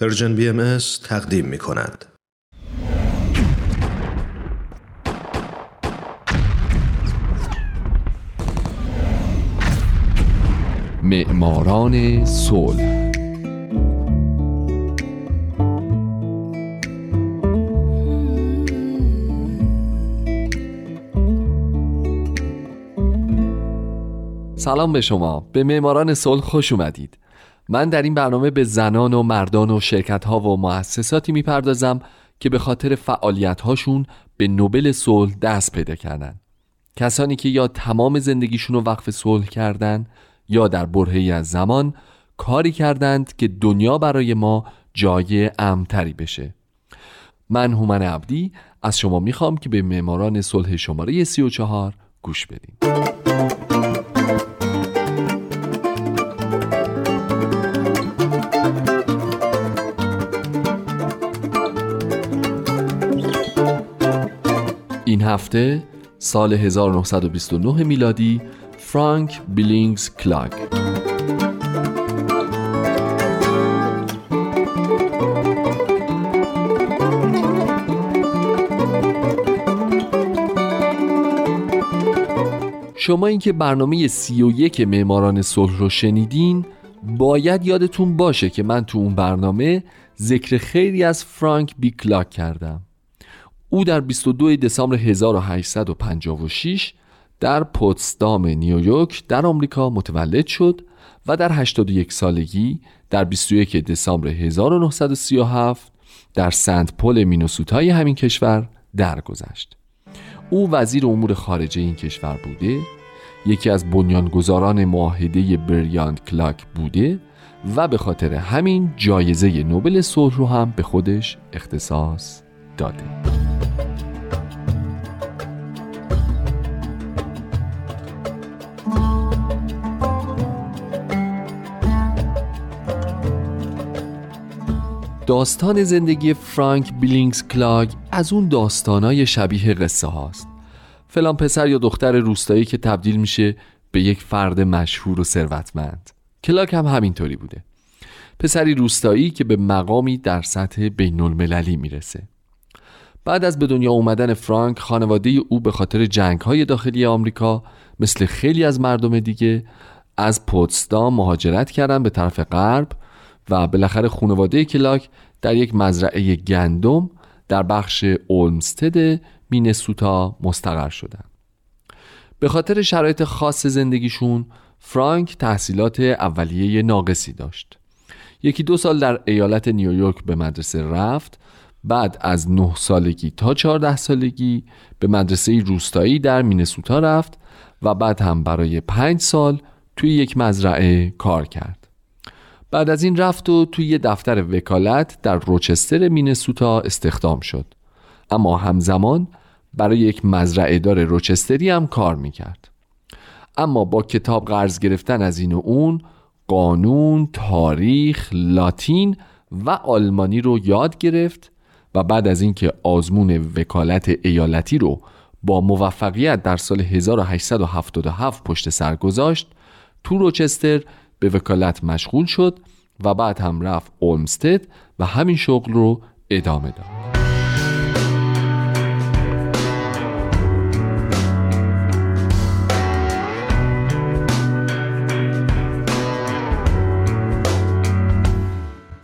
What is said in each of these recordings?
پرژن بی ام تقدیم می کند. معماران صلح. سلام به شما. به معماران صلح خوش اومدید. من در این برنامه به زنان و مردان و شرکت ها و مؤسساتی می‌پردازم که به خاطر فعالیت هاشون به نوبل صلح دست پیدا کردن. کسانی که یا تمام زندگیشون رو وقف صلح کردن یا در برهی از زمان کاری کردند که دنیا برای ما جای امتری بشه. من هومن عبدی از شما می‌خوام که به معماران صلح شماره 34 گوش بدیم هفته سال 1929 میلادی فرانک بیلینگز کلاگ شمایی که برنامه سی و یک معماران صلح رو شنیدین باید یادتون باشه که من تو اون برنامه ذکر خیلی از فرانک بی کلاگ کردم. او در 22 دسامبر 1856 در پوتسدام نیویورک در آمریکا متولد شد و در 81 سالگی در 21 دسامبر 1937 در سنت پل مینوسوتای همین کشور درگذشت. او وزیر امور خارجه این کشور بوده یکی از بنیانگذاران معاهده بریاند کلاک بوده و به خاطر همین جایزه نوبل صلح رو هم به خودش اختصاص داده داستان زندگی فرانک بیلینگز کلاگ از اون داستانای شبیه قصه هاست. فلان پسر یا دختر روستایی که تبدیل میشه به یک فرد مشهور و ثروتمند. کلاگ هم همینطوری بوده. پسری روستایی که به مقامی در سطح بین المللی می‌رسه. بعد از به دنیا اومدن فرانک خانواده او به خاطر جنگ های داخلی آمریکا مثل خیلی از مردم دیگه از پوتسدام مهاجرت کردن به طرف غرب و بالاخره خانواده کلاک در یک مزرعه گندم در بخش اولمستد مینسوتا مستقر شدند. به خاطر شرایط خاص زندگیشون فرانک تحصیلات اولیه ناقصی داشت. یکی دو سال در ایالت نیویورک به مدرسه رفت بعد از نه سالگی تا چهارده سالگی به مدرسه روستایی در مینسوتا رفت و بعد هم برای پنج سال توی یک مزرعه کار کرد. بعد از این رفت و توی یه دفتر وکالت در روچستر مینسوتا استخدام شد. اما همزمان برای یک مزرعه دار روچستری هم کار می‌کرد. اما با کتاب قرض گرفتن از این و اون قانون، تاریخ، لاتین و آلمانی رو یاد گرفت و بعد از اینکه آزمون وکالت ایالتی رو با موفقیت در سال 1877 پشت سر گذاشت تو روچستر به وکالت مشغول شد و بعد هم رفت اولمستد و همین شغل رو ادامه داد.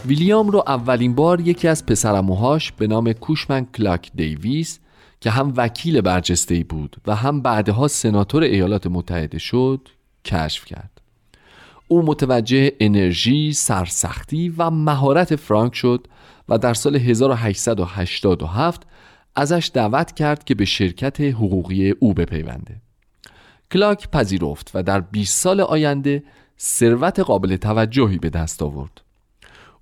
ویلیام رو اولین بار یکی از پسرموهاش به نام کوشمن کلاک دیویس که هم وکیل برجسته بود و هم بعدها سناتور ایالات متحده شد کشف کرد. او متوجه انرژی، سرسختی و مهارت فرانک شد و در سال 1887 ازش دعوت کرد که به شرکت حقوقی او بپیونده. کلاک پذیرفت و در 20 سال آینده ثروت قابل توجهی به دست آورد.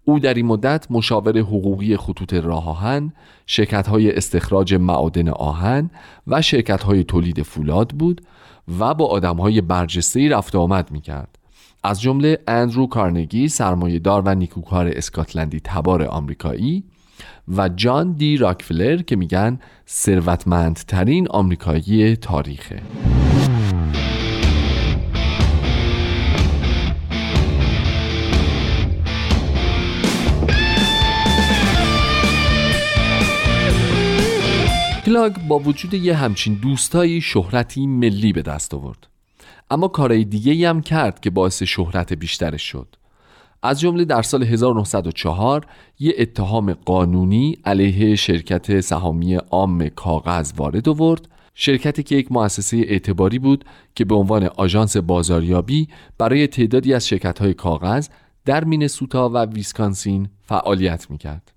او در این مدت مشاور حقوقی خطوط راه آهن، شرکت های استخراج معادن آهن و شرکت های تولید فولاد بود و با آدم های برجسته رفت آمد می کرد. از جمله اندرو کارنگی سرمایه‌دار و نیکوکار اسکاتلندی تبار آمریکایی و جان دی راکفلر که میگن ثروتمندترین آمریکایی تاریخه. کلاگ با وجود یه همچین دوستایی شهرتی ملی به دست آورد. اما کارهای دیگه هم کرد که باعث شهرت بیشترش شد از جمله در سال 1904 یه اتهام قانونی علیه شرکت سهامی عام کاغذ وارد آورد شرکتی که یک مؤسسه اعتباری بود که به عنوان آژانس بازاریابی برای تعدادی از شرکت‌های کاغذ در مینسوتا و ویسکانسین فعالیت می‌کرد.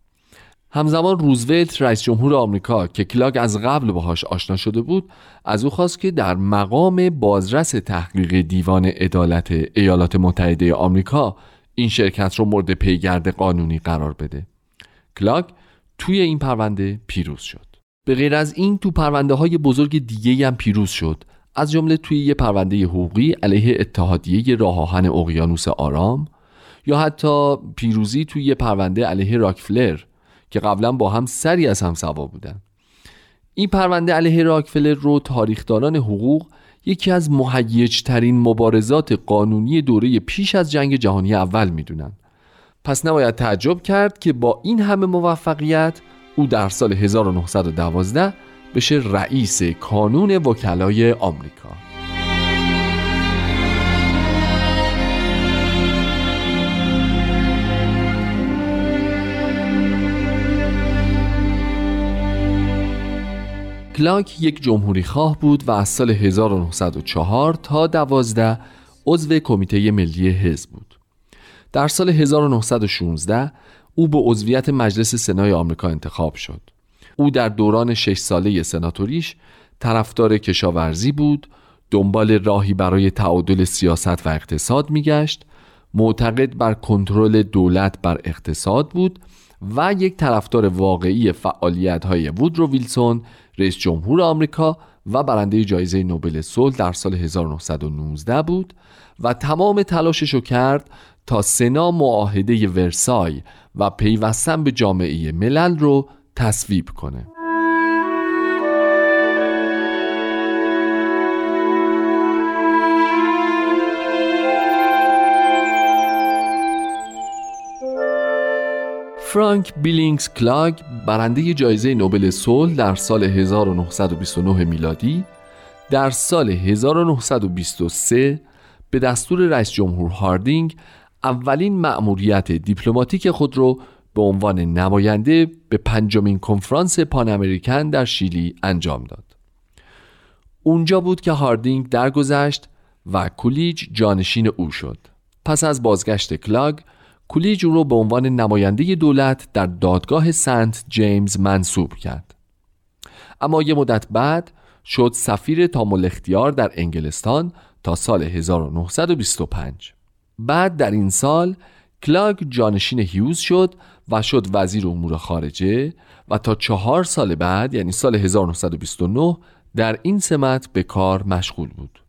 همزمان روزولت رئیس جمهور آمریکا که کلاگ از قبل باهاش آشنا شده بود از او خواست که در مقام بازرس تحقیق دیوان عدالت ایالات متحده آمریکا این شرکت رو مورد پیگرد قانونی قرار بده. کلاگ توی این پرونده پیروز شد. به غیر از این تو پرونده های بزرگ دیگه هم پیروز شد. از جمله توی یه پرونده حقوقی علیه اتحادیه راه آهن اقیانوس آرام یا حتی پیروزی توی یه پرونده علیه راکفلر که قبلا با هم سری از هم سوا بودن. این پرونده علیه راکفلر رو تاریخدانان حقوق یکی از مهیجترین مبارزات قانونی دوره پیش از جنگ جهانی اول می‌دونن. پس نباید تعجب کرد که با این همه موفقیت او در سال 1912 بشه رئیس کانون وکلای آمریکا. کلاک یک جمهوری خواه بود و از سال 1904 تا 12 عضو کمیته ملی حزب بود. در سال 1916 او به عضویت مجلس سنای آمریکا انتخاب شد. او در دوران شش ساله سناتوریش طرفدار کشاورزی بود، دنبال راهی برای تعادل سیاست و اقتصاد میگشت، معتقد بر کنترل دولت بر اقتصاد بود و یک طرفدار واقعی فعالیت های وودرو ویلسون رئیس جمهور آمریکا و برنده جایزه نوبل صلح در سال 1919 بود و تمام تلاشش رو کرد تا سنا معاهده ورسای و پیوستن به جامعه ملل رو تصویب کنه. فرانک بیلینگز کلاگ برنده جایزه نوبل صلح در سال 1929 میلادی در سال 1923 به دستور رئیس جمهور هاردینگ اولین مأموریت دیپلماتیک خود را به عنوان نماینده به پنجمین کنفرانس پان امریکن در شیلی انجام داد. اونجا بود که هاردینگ درگذشت و کولیج جانشین او شد. پس از بازگشت کلاگ کولیج او را به عنوان نماینده دولت در دادگاه سنت جیمز منصوب کرد. اما یه مدت بعد شد سفیر تام‌الاختیار در انگلستان تا سال 1925 بعد در این سال کلاگ جانشین هیوز شد و شد وزیر امور خارجه و تا چهار سال بعد یعنی سال 1929 در این سمت به کار مشغول بود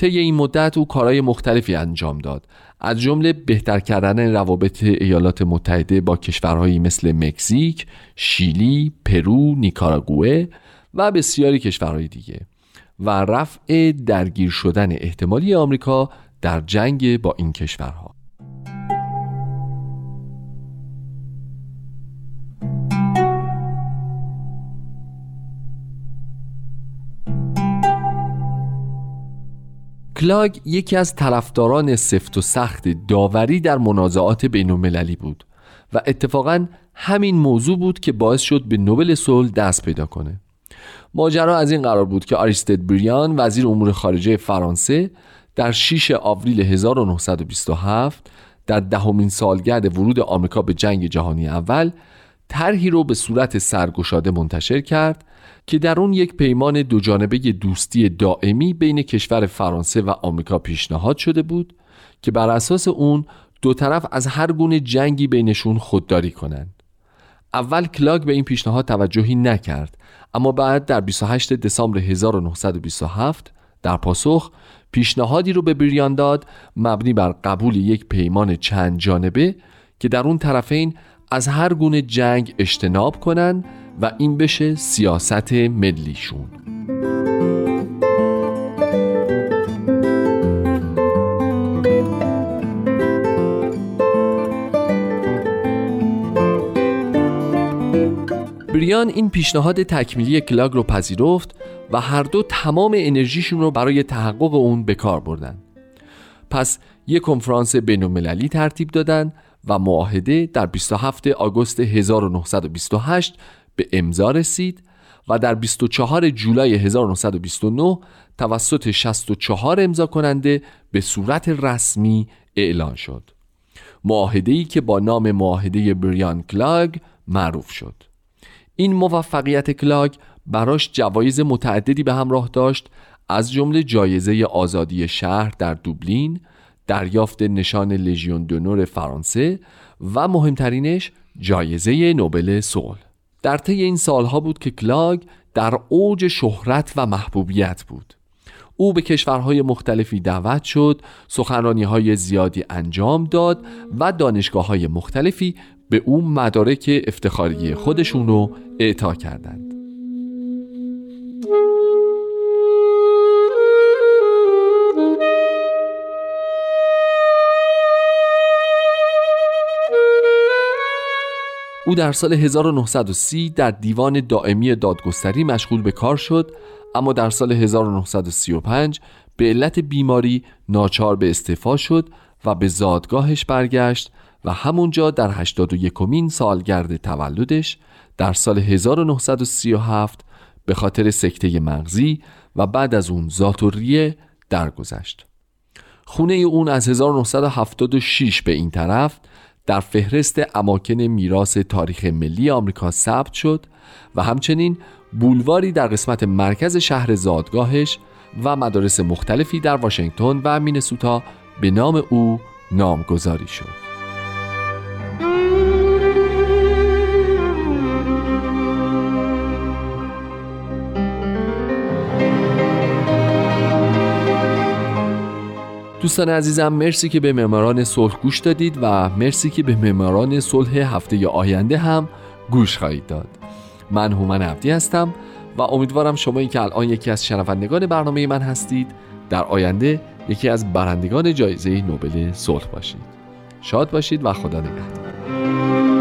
طی این مدت او کارهای مختلفی انجام دد از جمله بهتر کردن روابط ایالات متحده با کشورهایی مثل مکزیک، شیلی، پرو، نیکاراگوئه و بسیاری کشورهای دیگه و رفع درگیر شدن احتمالی آمریکا در جنگ با این کشورها. کلاگ یکی از طرفداران سفت و سخت داوری در منازعات بین المللی بود و اتفاقا همین موضوع بود که باعث شد به نوبل صلح دست پیدا کنه. ماجرا از این قرار بود که آریستد بریان وزیر امور خارجه فرانسه در 6 آوریل 1927 در دهمین سالگرد ورود آمریکا به جنگ جهانی اول طرحی رو به صورت سرگشاده منتشر کرد که در اون یک پیمان دوجانبه دوستی دائمی بین کشور فرانسه و آمریکا پیشنهاد شده بود که بر اساس اون دو طرف از هر گونه جنگی بینشون خودداری کنند. اول کلاگ به این پیشنهاد توجهی نکرد اما بعد در 28 دسامبر 1927 در پاسخ پیشنهادی رو به بریان داد مبنی بر قبول یک پیمان چند جانبه که در اون طرفین از هر گونه جنگ اجتناب کنند و این بشه سیاست ملیشون. بریان این پیشنهاد تکمیلی کلاگ رو پذیرفت و هر دو تمام انرژیشون رو برای تحقق اون به کار بردن. پس یک کنفرانس بین ترتیب دادن و معاهده در 27 آگوست 1928 به امضا رسید و در 24 جولای 1929 توسط 64 امضا کننده به صورت رسمی اعلان شد. معاهده ای که با نام معاهده بریان کلاگ معروف شد. این موفقیت کلاگ براش جوایز متعددی به همراه داشت از جمله جایزه آزادی شهر در دوبلین دریافت نشان لژیون دونور فرانسه و مهمترینش جایزه نوبل صلح. در طی این سالها بود که کلاگ در اوج شهرت و محبوبیت بود. او به کشورهای مختلفی دعوت شد سخنرانی های زیادی انجام داد و دانشگاه های مختلفی به او مدارک افتخاری خودشون رو اعطا کردند. او در سال 1930 در دیوان دائمی دادگستری مشغول به کار شد اما در سال 1935 به علت بیماری ناچار به استعفا شد و به زادگاهش برگشت و همونجا در 81 کمین سالگرد تولدش در سال 1937 به خاطر سکته مغزی و بعد از اون ذاتوریه درگذشت. خونه اون از 1976 به این طرف در فهرست اماکن میراث تاریخ ملی آمریکا ثبت شد و همچنین بولواری در قسمت مرکز شهر زادگاهش و مدارس مختلفی در واشنگتن و مینسوتا به نام او نامگذاری شد. دوستان عزیزم مرسی که به معماران صلح گوش دادید و مرسی که به معماران صلح هفته آینده هم گوش خواهید داد. من هومن عبدی هستم و امیدوارم شما که الان یکی از شنوندگان برنامه من هستید در آینده یکی از برندگان جایزه نوبل صلح باشید. شاد باشید و خدا نگهدار.